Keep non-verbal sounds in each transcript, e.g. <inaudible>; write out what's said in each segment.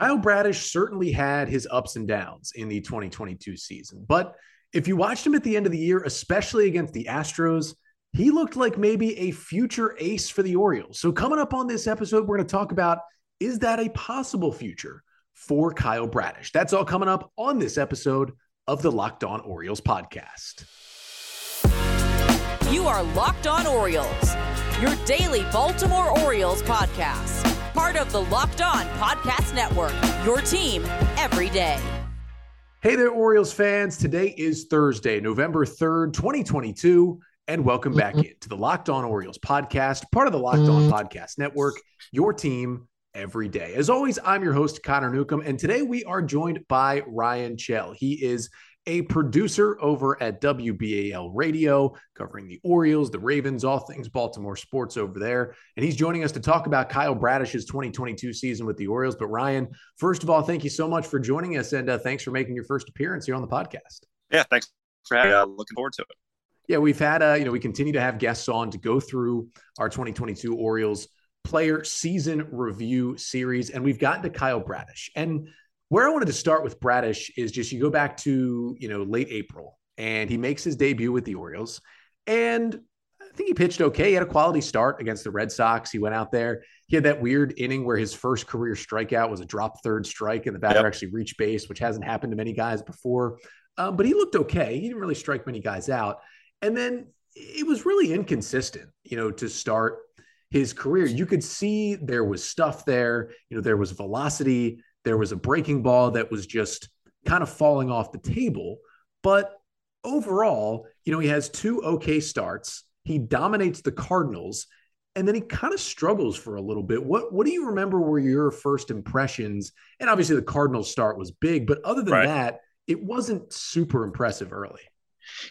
Kyle Bradish certainly had his ups and downs in the 2022 season. But if you watched him at the end of the year, especially against the Astros, he looked like maybe a future ace for the Orioles. So, coming up on this episode, we're going to talk about is that a possible future for Kyle Bradish? That's all coming up on this episode of the Locked On Orioles podcast. You are Locked On Orioles, your daily Baltimore Orioles podcast part of the Locked On Podcast Network. Your team every day. Hey there, Orioles fans. Today is Thursday, November 3rd, 2022, and welcome back mm-hmm. into the Locked On Orioles podcast, part of the Locked On mm-hmm. Podcast Network. Your team every day. As always, I'm your host, Connor Newcomb, and today we are joined by Ryan Chell. He is a producer over at WBAL Radio, covering the Orioles, the Ravens, all things Baltimore sports over there. And he's joining us to talk about Kyle Bradish's 2022 season with the Orioles. But Ryan, first of all, thank you so much for joining us, and uh, thanks for making your first appearance here on the podcast. Yeah, thanks for having. Uh, looking forward to it. Yeah, we've had, uh, you know, we continue to have guests on to go through our 2022 Orioles player season review series, and we've gotten to Kyle Bradish. And where I wanted to start with Bradish is just you go back to, you know, late April and he makes his debut with the Orioles. And I think he pitched okay. He had a quality start against the Red Sox. He went out there. He had that weird inning where his first career strikeout was a drop third strike and the batter yep. actually reached base, which hasn't happened to many guys before. Um, but he looked okay. He didn't really strike many guys out. And then it was really inconsistent, you know, to start his career. You could see there was stuff there, you know, there was velocity, there was a breaking ball that was just kind of falling off the table. But overall, you know, he has two okay starts. He dominates the Cardinals and then he kind of struggles for a little bit. What what do you remember were your first impressions? And obviously the Cardinals start was big, but other than right. that, it wasn't super impressive early.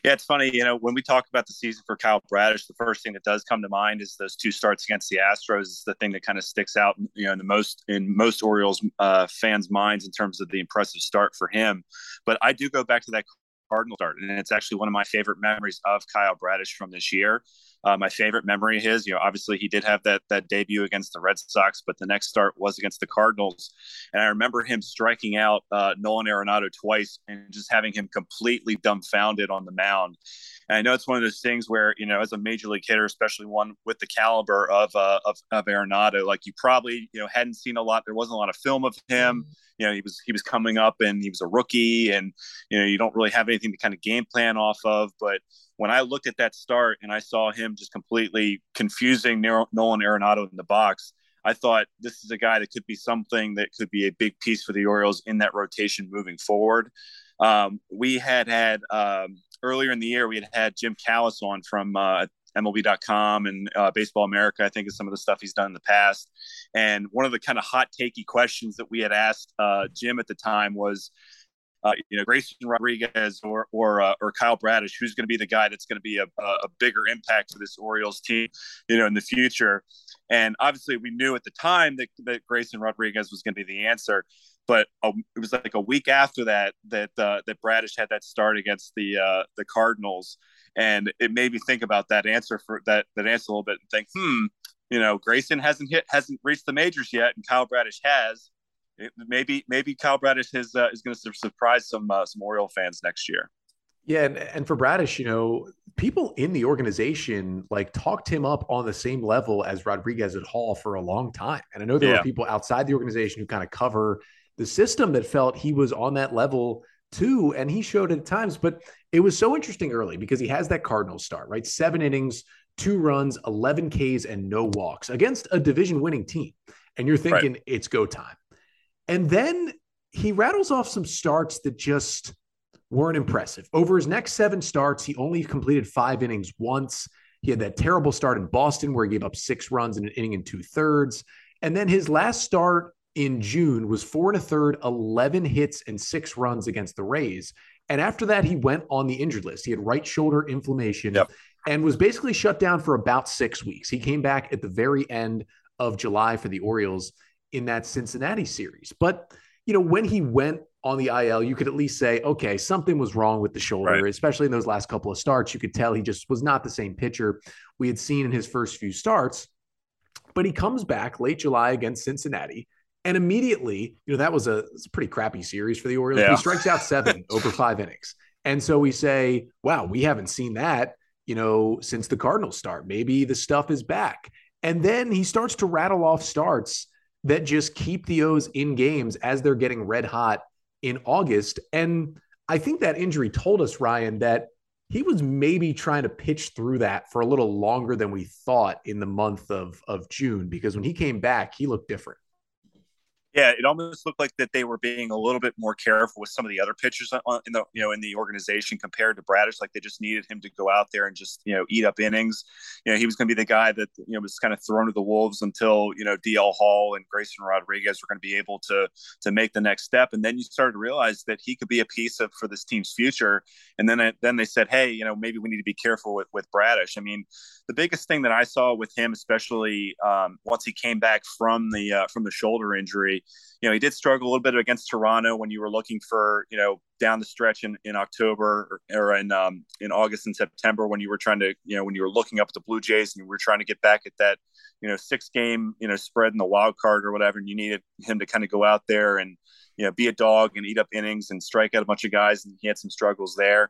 Yeah, it's funny. You know, when we talk about the season for Kyle Bradish, the first thing that does come to mind is those two starts against the Astros. Is the thing that kind of sticks out, you know, in the most in most Orioles uh, fans' minds in terms of the impressive start for him. But I do go back to that Cardinal start, and it's actually one of my favorite memories of Kyle Bradish from this year. Uh, my favorite memory of his, you know, obviously he did have that that debut against the Red Sox, but the next start was against the Cardinals, and I remember him striking out uh, Nolan Arenado twice and just having him completely dumbfounded on the mound. And I know it's one of those things where you know, as a major league hitter, especially one with the caliber of uh, of, of Arenado, like you probably you know hadn't seen a lot. There wasn't a lot of film of him. You know, he was he was coming up and he was a rookie, and you know, you don't really have anything to kind of game plan off of, but when I looked at that start and I saw him just completely confusing Nolan Arenado in the box, I thought this is a guy that could be something that could be a big piece for the Orioles in that rotation moving forward. Um, we had had um, earlier in the year, we had had Jim Callis on from uh, MLB.com and uh, Baseball America, I think, is some of the stuff he's done in the past. And one of the kind of hot takey questions that we had asked uh, Jim at the time was, uh, you know, Grayson Rodriguez or or uh, or Kyle Bradish, who's going to be the guy that's going to be a, a bigger impact to this Orioles team, you know, in the future. And obviously, we knew at the time that, that Grayson Rodriguez was going to be the answer. But um, it was like a week after that that uh, that Bradish had that start against the uh, the Cardinals, and it made me think about that answer for that that answer a little bit and think, hmm, you know, Grayson hasn't hit hasn't reached the majors yet, and Kyle Bradish has maybe maybe Kyle Bradish is uh, is going to surprise some uh, some Oriole fans next year. Yeah, and, and for Bradish, you know, people in the organization like talked him up on the same level as Rodriguez at Hall for a long time. And I know there yeah. were people outside the organization who kind of cover the system that felt he was on that level too, and he showed at times. But it was so interesting early because he has that Cardinal start, right? Seven innings, two runs, 11 Ks, and no walks against a division winning team. And you're thinking right. it's go time. And then he rattles off some starts that just weren't impressive. Over his next seven starts, he only completed five innings once. He had that terrible start in Boston where he gave up six runs in an inning and two thirds. And then his last start in June was four and a third, 11 hits and six runs against the Rays. And after that, he went on the injured list. He had right shoulder inflammation yep. and was basically shut down for about six weeks. He came back at the very end of July for the Orioles in that Cincinnati series. But, you know, when he went on the IL, you could at least say, okay, something was wrong with the shoulder, right. especially in those last couple of starts. You could tell he just was not the same pitcher we had seen in his first few starts. But he comes back late July against Cincinnati And immediately, you know, that was a, a pretty crappy series for the Orioles. Yeah. He strikes out seven <laughs> over five innings. And so we say, wow, we haven't seen that, you know, since the Cardinals start. Maybe the stuff is back. And then he starts to rattle off starts that just keep the O's in games as they're getting red hot in August. And I think that injury told us, Ryan, that he was maybe trying to pitch through that for a little longer than we thought in the month of, of June, because when he came back, he looked different. Yeah, it almost looked like that they were being a little bit more careful with some of the other pitchers in the you know in the organization compared to Bradish. Like they just needed him to go out there and just you know eat up innings. You know he was going to be the guy that you know was kind of thrown to the wolves until you know DL Hall and Grayson Rodriguez were going to be able to to make the next step. And then you started to realize that he could be a piece of for this team's future. And then then they said, hey, you know maybe we need to be careful with with Bradish. I mean, the biggest thing that I saw with him, especially um, once he came back from the uh, from the shoulder injury you know, he did struggle a little bit against Toronto when you were looking for, you know, down the stretch in, in October or, or in um, in August and September when you were trying to, you know, when you were looking up at the Blue Jays and you were trying to get back at that, you know, six game, you know, spread in the wild card or whatever, and you needed him to kind of go out there and, you know, be a dog and eat up innings and strike out a bunch of guys, and he had some struggles there.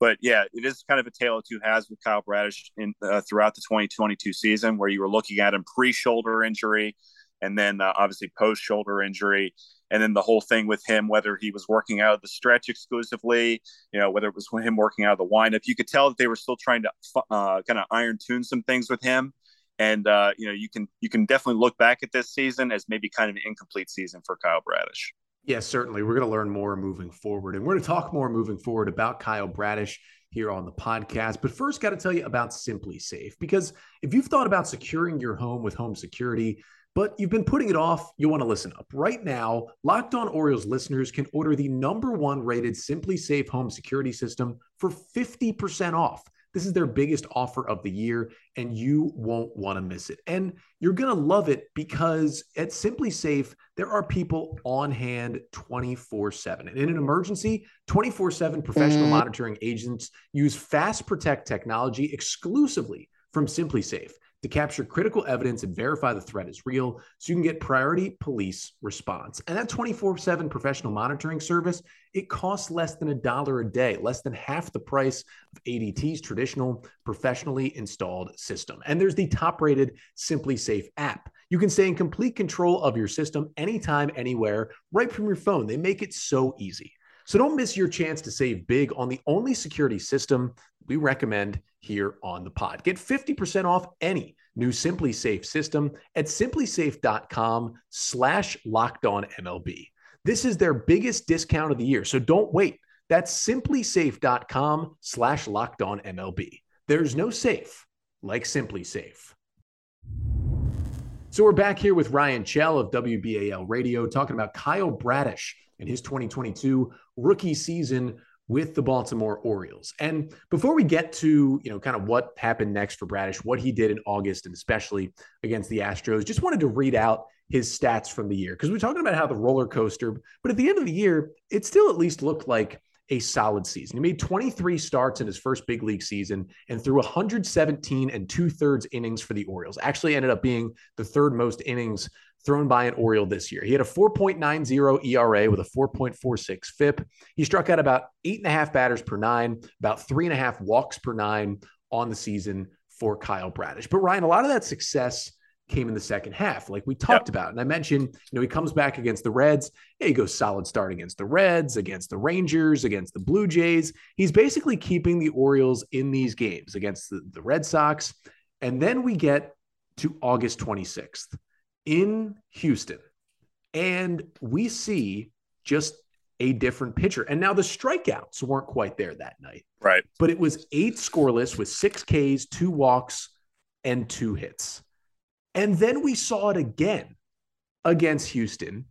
But yeah, it is kind of a tale of two halves with Kyle Bradish in uh, throughout the 2022 season, where you were looking at him pre-shoulder injury, and then uh, obviously post shoulder injury and then the whole thing with him whether he was working out of the stretch exclusively you know whether it was him working out of the windup you could tell that they were still trying to uh, kind of iron tune some things with him and uh, you know you can you can definitely look back at this season as maybe kind of an incomplete season for Kyle Bradish. Yes, certainly. We're going to learn more moving forward, and we're going to talk more moving forward about Kyle Bradish here on the podcast. But first, got to tell you about SimpliSafe because if you've thought about securing your home with home security, but you've been putting it off, you want to listen up. Right now, Locked On Orioles listeners can order the number one rated SimpliSafe home security system for 50% off. This is their biggest offer of the year, and you won't want to miss it. And you're going to love it because at SimpliSafe, there are people on hand 24 7. And in an emergency, 24 7 professional mm-hmm. monitoring agents use Fast Protect technology exclusively from SimpliSafe to capture critical evidence and verify the threat is real so you can get priority police response. And that 24/7 professional monitoring service, it costs less than a dollar a day, less than half the price of ADT's traditional professionally installed system. And there's the top-rated SimpliSafe app. You can stay in complete control of your system anytime anywhere right from your phone. They make it so easy. So don't miss your chance to save big on the only security system we recommend here on the pod. Get 50% off any new SimpliSafe system at simplisafe.com slash locked on MLB. This is their biggest discount of the year, so don't wait. That's simplisafe.com slash locked on MLB. There's no safe like SimpliSafe. So we're back here with Ryan Chell of WBAL Radio talking about Kyle Bradish and his 2022 rookie season with the Baltimore Orioles. And before we get to, you know, kind of what happened next for Bradish, what he did in August and especially against the Astros, just wanted to read out his stats from the year because we're talking about how the roller coaster, but at the end of the year, it still at least looked like a solid season. He made 23 starts in his first big league season and threw 117 and two thirds innings for the Orioles. Actually, ended up being the third most innings thrown by an Oriole this year. He had a 4.90 ERA with a 4.46 FIP. He struck out about eight and a half batters per nine, about three and a half walks per nine on the season for Kyle Bradish. But Ryan, a lot of that success came in the second half, like we talked yep. about. And I mentioned, you know, he comes back against the Reds. Yeah, he goes solid start against the Reds, against the Rangers, against the Blue Jays. He's basically keeping the Orioles in these games against the, the Red Sox. And then we get to August 26th in Houston, and we see just a different pitcher. And now the strikeouts weren't quite there that night. Right. But it was eight scoreless with six Ks, two walks, and two hits. And then we saw it again against Houston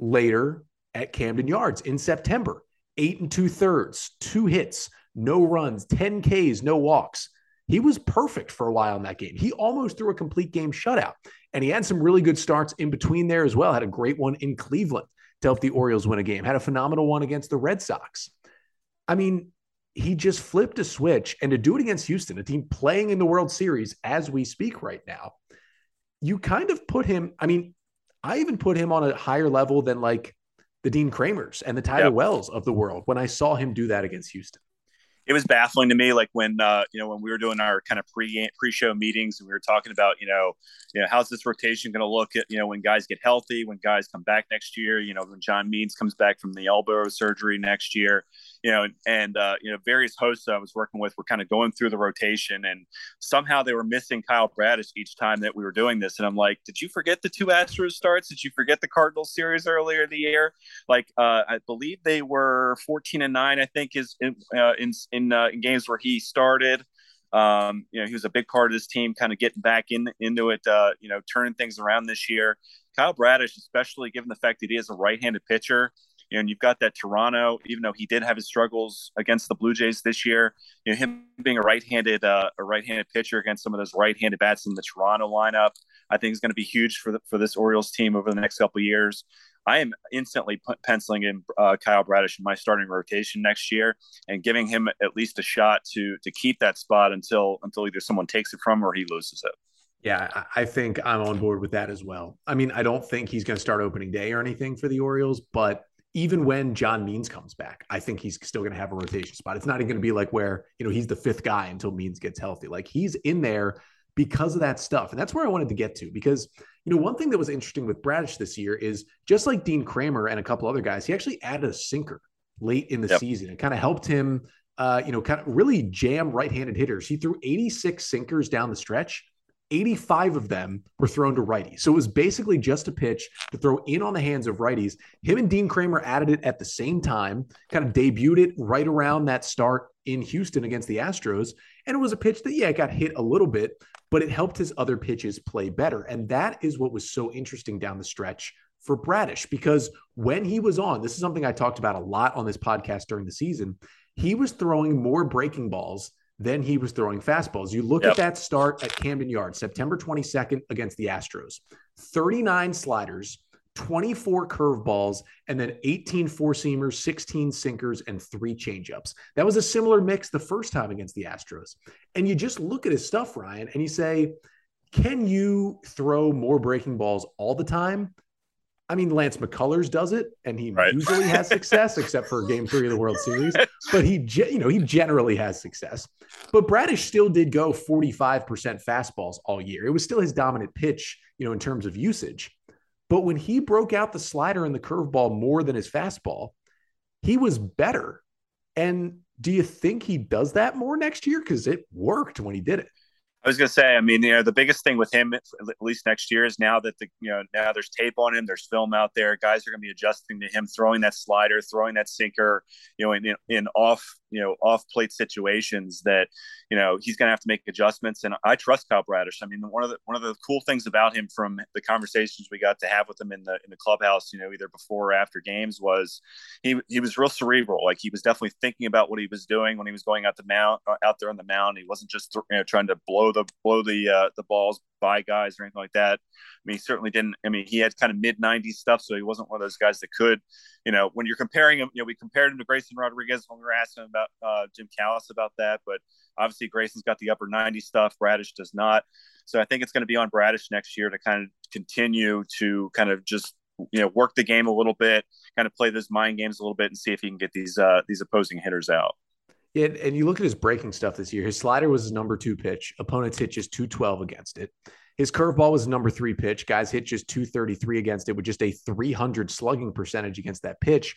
later at Camden Yards in September. Eight and two thirds, two hits, no runs, 10 Ks, no walks. He was perfect for a while in that game. He almost threw a complete game shutout. And he had some really good starts in between there as well. Had a great one in Cleveland to help the Orioles win a game. Had a phenomenal one against the Red Sox. I mean, he just flipped a switch and to do it against Houston, a team playing in the World Series as we speak right now, you kind of put him. I mean, I even put him on a higher level than like the Dean Kremers and the Tyler yep. Wells of the world when I saw him do that against Houston it was baffling to me like when uh, you know when we were doing our kind of pre pre-show meetings and we were talking about you know you know how's this rotation going to look at you know when guys get healthy when guys come back next year you know when John Means comes back from the elbow surgery next year you know and uh, you know various hosts I was working with were kind of going through the rotation and somehow they were missing Kyle Bradish each time that we were doing this and I'm like did you forget the two Astros starts did you forget the Cardinals series earlier in the year like uh, I believe they were 14 and 9 I think is in, uh, in in, uh, in games where he started. Um, you know, he was a big part of this team, kind of getting back in into it. Uh, you know, turning things around this year. Kyle Bradish, especially given the fact that he is a right-handed pitcher, you know, and you've got that Toronto, even though he did have his struggles against the Blue Jays this year, you know, him being a right-handed uh, a right-handed pitcher against some of those right-handed bats in the Toronto lineup, I think is going to be huge for the, for this Orioles team over the next couple years. I am instantly p- penciling in uh, Kyle Bradish in my starting rotation next year and giving him at least a shot to to keep that spot until until either someone takes it from him or he loses it. Yeah, I think I'm on board with that as well. I mean, I don't think he's going to start opening day or anything for the Orioles, but even when John Means comes back, I think he's still going to have a rotation spot. It's not even going to be like where, you know, he's the fifth guy until Means gets healthy. Like he's in there because of that stuff. And that's where I wanted to get to because you know, one thing that was interesting with Bradish this year is just like Dean Kremer and a couple other guys, he actually added a sinker late in the yep. season. It kind of helped him, uh, you know, kind of really jam right-handed hitters. He threw 86 sinkers down the stretch. 85 of them were thrown to righties. So it was basically just a pitch to throw in on the hands of righties. Him and Dean Kremer added it at the same time, kind of debuted it right around that start in Houston against the Astros. And it was a pitch that, yeah, it got hit a little bit, but it helped his other pitches play better. And that is what was so interesting down the stretch for Bradish, because when he was on, this is something I talked about a lot on this podcast during the season. He was throwing more breaking balls than he was throwing fastballs. You look yep. at that start at Camden Yards, September 22nd against the Astros 39 sliders, 24 curveballs, and then 18 four seamers, 16 sinkers, and three changeups. That was a similar mix the first time against the Astros. And you just look at his stuff, Ryan, and you say, can you throw more breaking balls all the time? I mean, Lance McCullers does it, and he right. usually has success, except for Game Three of the World Series. <laughs> But he, you know, he generally has success. But Bradish still did go 45% fastballs all year. It was still his dominant pitch, you know, in terms of usage. But when he broke out the slider and the curveball more than his fastball, he was better. And do you think he does that more next year? Because it worked when he did it. I was to say, I mean, you know, the biggest thing with him, at least next year, is now that the, you know, now there's tape on him, there's film out there. Guys are to be adjusting to him throwing that slider, throwing that sinker, you know, in, in off, you know, off plate situations that, you know, he's to have to make adjustments. And I trust Kyle Bradish. I mean, one of the one of the cool things about him from the conversations we got to have with him in the in the clubhouse, you know, either before or after games, was he he was real cerebral. Like he was definitely thinking about what he was doing when he was going out the mount uh, out there on the mound. He wasn't just you know trying to blow the blow the uh, the balls by guys or anything like that. I mean, he certainly didn't. I mean, he had kind of mid '90s stuff, so he wasn't one of those guys that could, you know, when you're comparing him. You know, we compared him to Grayson Rodriguez when we were asking about uh, Jim Callis about that, but obviously Grayson's got the upper 90 stuff. Bradish does not. So I think it's going to be on Bradish next year to kind of continue to kind of just you know work the game a little bit, kind of play those mind games a little bit, and see if he can get these uh, these opposing hitters out. Yeah, and you look at his breaking stuff this year. His slider was his number two pitch. Opponents hit just 212 against it. His curveball was number three pitch. Guys hit just 233 against it with just a 300 slugging percentage against that pitch.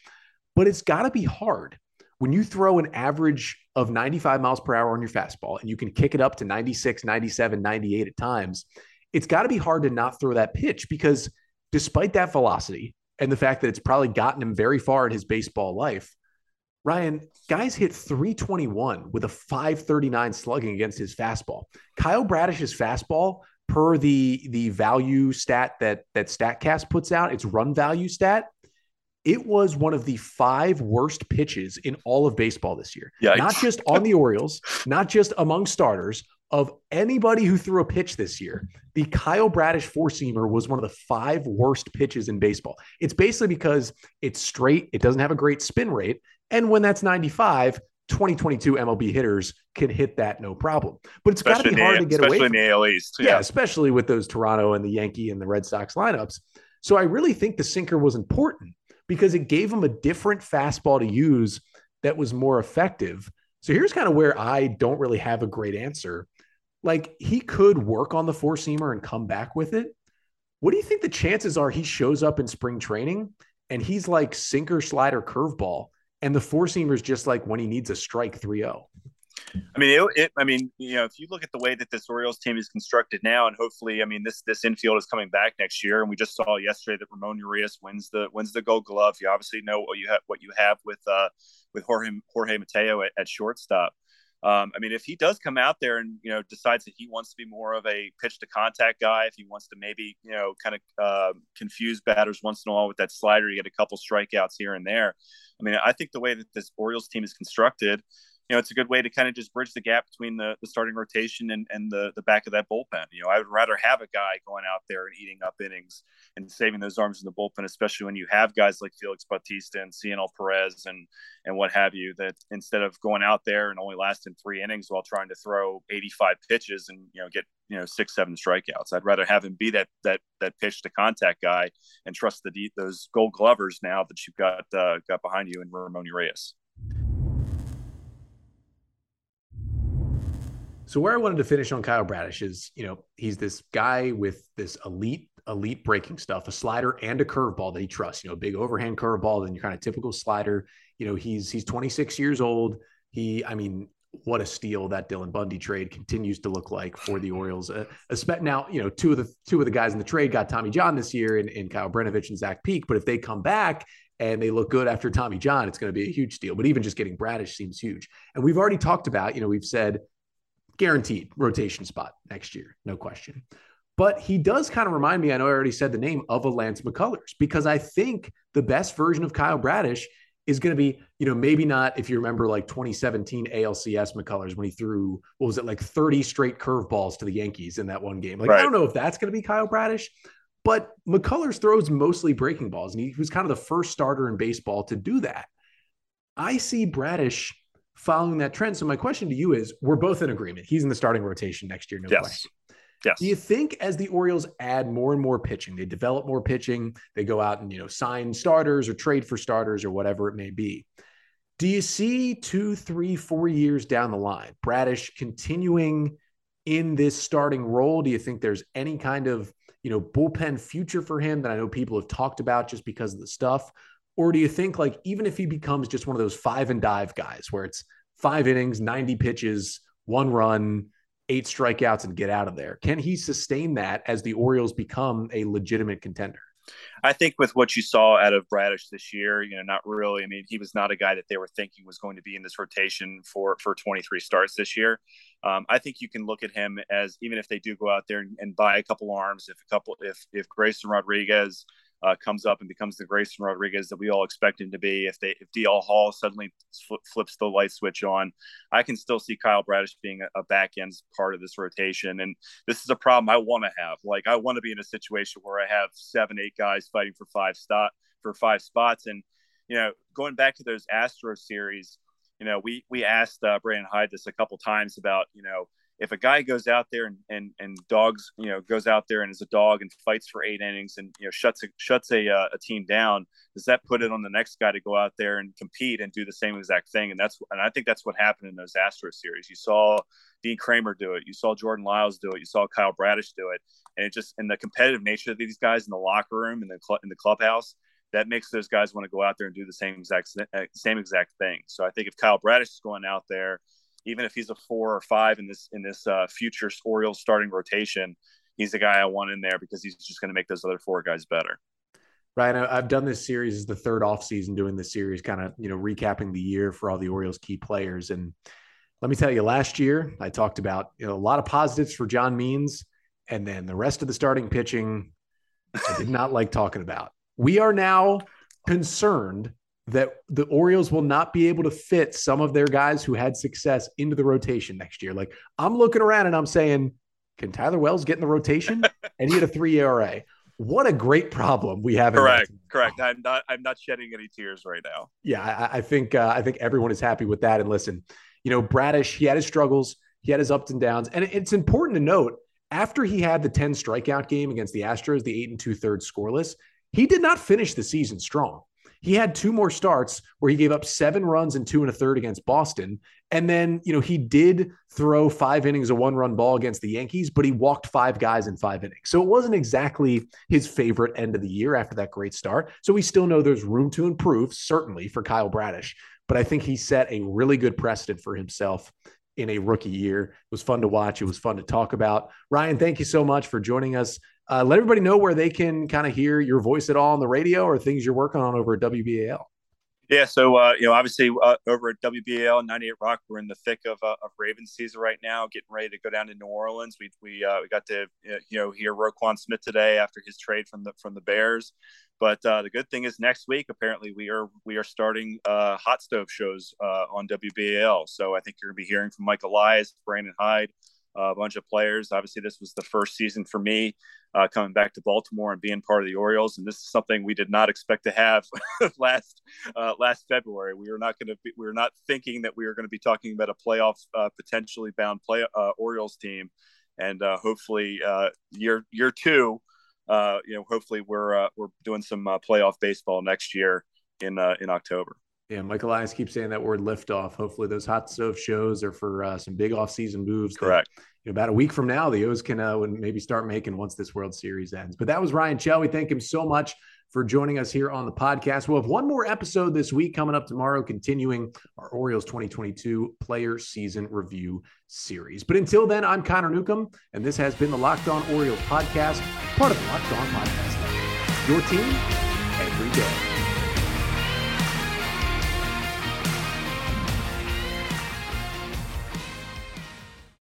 But it's got to be hard when you throw an average of 95 miles per hour on your fastball and you can kick it up to 96, 97, 98 at times. It's got to be hard to not throw that pitch because despite that velocity and the fact that it's probably gotten him very far in his baseball life, Ryan, guys hit 321 with a 539 slugging against his fastball. Kyle Bradish's fastball, per the the value stat that that Statcast puts out, its run value stat, it was one of the five worst pitches in all of baseball this year. Yikes. Not just on the Orioles, not just among starters, of anybody who threw a pitch this year. The Kyle Bradish four seamer was one of the five worst pitches in baseball. It's basically because it's straight, it doesn't have a great spin rate, and when that's 95, 2022 MLB hitters can hit that no problem. But it's got to be hard to get away. Especially in the AL East. Yeah. yeah, especially with those Toronto and the Yankee and the Red Sox lineups. So I really think the sinker was important because it gave him a different fastball to use that was more effective. So here's kind of where I don't really have a great answer. Like he could work on the four seamer and come back with it. What do you think the chances are he shows up in spring training and he's like sinker, slider, curveball, and the four seamer is just like when he needs a strike 3 0? I mean, it, it, I mean, you know, if you look at the way that this Orioles team is constructed now, and hopefully, I mean, this this infield is coming back next year, and we just saw yesterday that Ramon Urias wins the wins the Gold Glove. You obviously know what you have what you have with uh, with Jorge Jorge Mateo at, at shortstop. Um, I mean, if he does come out there and you know decides that he wants to be more of a pitch to contact guy, if he wants to maybe you know kind of uh, confuse batters once in a while with that slider, you get a couple strikeouts here and there. I mean, I think the way that this Orioles team is constructed, you know, it's a good way to kind of just bridge the gap between the, the starting rotation and, and the, the back of that bullpen. You know, I would rather have a guy going out there and eating up innings and saving those arms in the bullpen, especially when you have guys like Felix Bautista and Cionel Perez and and what have you, that instead of going out there and only lasting three innings while trying to throw 85 pitches and, you know, get, you know, six, seven strikeouts. I'd rather have him be that that that pitch to contact guy and trust the those gold glovers now that you've got uh, got behind you in Ramon Urias. So where I wanted to finish on Kyle Bradish is, you know, he's this guy with this elite, elite breaking stuff, a slider and a curveball that he trusts. You know, a big overhand curveball, then your kind of typical slider. You know, he's he's 26 years old. He, I mean, what a steal that Dylan Bundy trade continues to look like for the Orioles. Uh, now, you know, two of the two of the guys in the trade got Tommy John this year, and, and Kyle Brnovich and Zach Peek. But if they come back and they look good after Tommy John, it's going to be a huge deal. But even just getting Bradish seems huge. And we've already talked about, you know, we've said guaranteed rotation spot next year, no question. But he does kind of remind me, I know I already said the name of a Lance McCullers because I think the best version of Kyle Bradish is going to be, you know, maybe not if you remember like 2017 ALCS McCullers when he threw, what was it, like 30 straight curveballs to the Yankees in that one game. Like, right. I don't know if that's going to be Kyle Bradish, but McCullers throws mostly breaking balls. And he was kind of the first starter in baseball to do that. I see Bradish following that trend. So my question to you is: We're both in agreement. He's in the starting rotation next year, no yes. question. Yes. Do you think as the Orioles add more and more pitching, they develop more pitching, they go out and you know sign starters or trade for starters or whatever it may be? Do you see two, three, four years down the line, Bradish continuing in this starting role? Do you think there's any kind of you know bullpen future for him that I know people have talked about just because of the stuff? Or do you think like even if he becomes just one of those five and dive guys where it's five innings, 90 pitches, one run, eight strikeouts, and get out of there, can he sustain that as the Orioles become a legitimate contender? I think with what you saw out of Bradish this year, you know, not really. I mean, he was not a guy that they were thinking was going to be in this rotation for for 23 starts this year. Um, I think you can look at him as even if they do go out there and, and buy a couple arms, if a couple, if if Grayson Rodriguez uh, comes up and becomes the Grayson Rodriguez that we all expect him to be. If they if DL Hall suddenly flips the light switch on, I can still see Kyle Bradish being a, a back end part of this rotation. And this is a problem I want to have. Like I want to be in a situation where I have seven, eight guys fighting for five spot for five spots. And you know, going back to those Astro series, you know, we we asked uh, Brandon Hyde this a couple times about you know if a guy goes out there and, and, and dogs, you know, goes out there and is a dog and fights for eight innings and, you know, shuts a, shuts a, uh, a team down, does that put it on the next guy to go out there and compete and do the same exact thing? And that's, and I think that's what happened in those Astros series. You saw Dean Kremer do it. You saw Jordan Lyles do it. You saw Kyle Bradish do it. And it just, in the competitive nature of these guys in the locker room and the cl- in the clubhouse, that makes those guys want to go out there and do the same exact same exact thing. So I think if Kyle Bradish is going out there even if he's a four or five in this in this uh, future Orioles starting rotation, he's the guy I want in there because he's just going to make those other four guys better. Right. I've done this series as the third off season doing this series, kind of, you know, recapping the year for all the Orioles key players. And let me tell you, last year I talked about, you know, a lot of positives for John Means. And then the rest of the starting pitching, I did not like talking about. We are now concerned that the Orioles will not be able to fit some of their guys who had success into the rotation next year. Like I'm looking around and I'm saying, can Tyler Wells get in the rotation? <laughs> and he had a three ERA. What a great problem we have. Correct, correct. I'm not. I'm not shedding any tears right now. Yeah, I, I think. Uh, I think everyone is happy with that. And listen, you know, Bradish, he had his struggles, he had his ups and downs, and it's important to note after he had the 10 strikeout game against the Astros, the eight and two thirds scoreless, he did not finish the season strong. He had two more starts where he gave up seven runs and two and a third against Boston. And then, you know, he did throw five innings, a one run ball against the Yankees, but he walked five guys in five innings. So it wasn't exactly his favorite end of the year after that great start. So we still know there's room to improve, certainly for Kyle Bradish. But I think he set a really good precedent for himself in a rookie year. It was fun to watch. It was fun to talk about. Ryan, thank you so much for joining us. Uh, let everybody know where they can kind of hear your voice at all on the radio or things you're working on over at WBAL. Yeah, so uh, you know, obviously uh, over at WBAL 98 Rock, we're in the thick of, uh, of Ravens season right now, getting ready to go down to New Orleans. We we uh, we got to uh, you know hear Roquan Smith today after his trade from the from the Bears. But uh, the good thing is next week apparently we are we are starting hot stove shows on WBAL. So I think you're gonna be hearing from Mike Elias, Brandon Hyde, a bunch of players. Obviously, this was the first season for me uh, coming back to Baltimore and being part of the Orioles. And this is something we did not expect to have <laughs> last uh, last February. We were not going to we were not thinking that we were going to be talking about a playoff uh, potentially bound play uh, Orioles team. And uh, hopefully, uh, year year two, you know, hopefully we're we're doing some playoff baseball next year in in October. Yeah, Michael Elias keeps saying that word liftoff. Hopefully, those hot stove shows are for uh, some big off-season moves. Correct. That, about a week from now, the O's can uh, maybe start making once this World Series ends. But that was Ryan Chell. We thank him so much for joining us here on the podcast. We'll have one more episode this week coming up tomorrow, continuing our Orioles 2022 Player Season Review Series. But until then, I'm Connor Newcomb, and this has been the Locked On Orioles podcast, part of the Locked On Podcast Your team every day.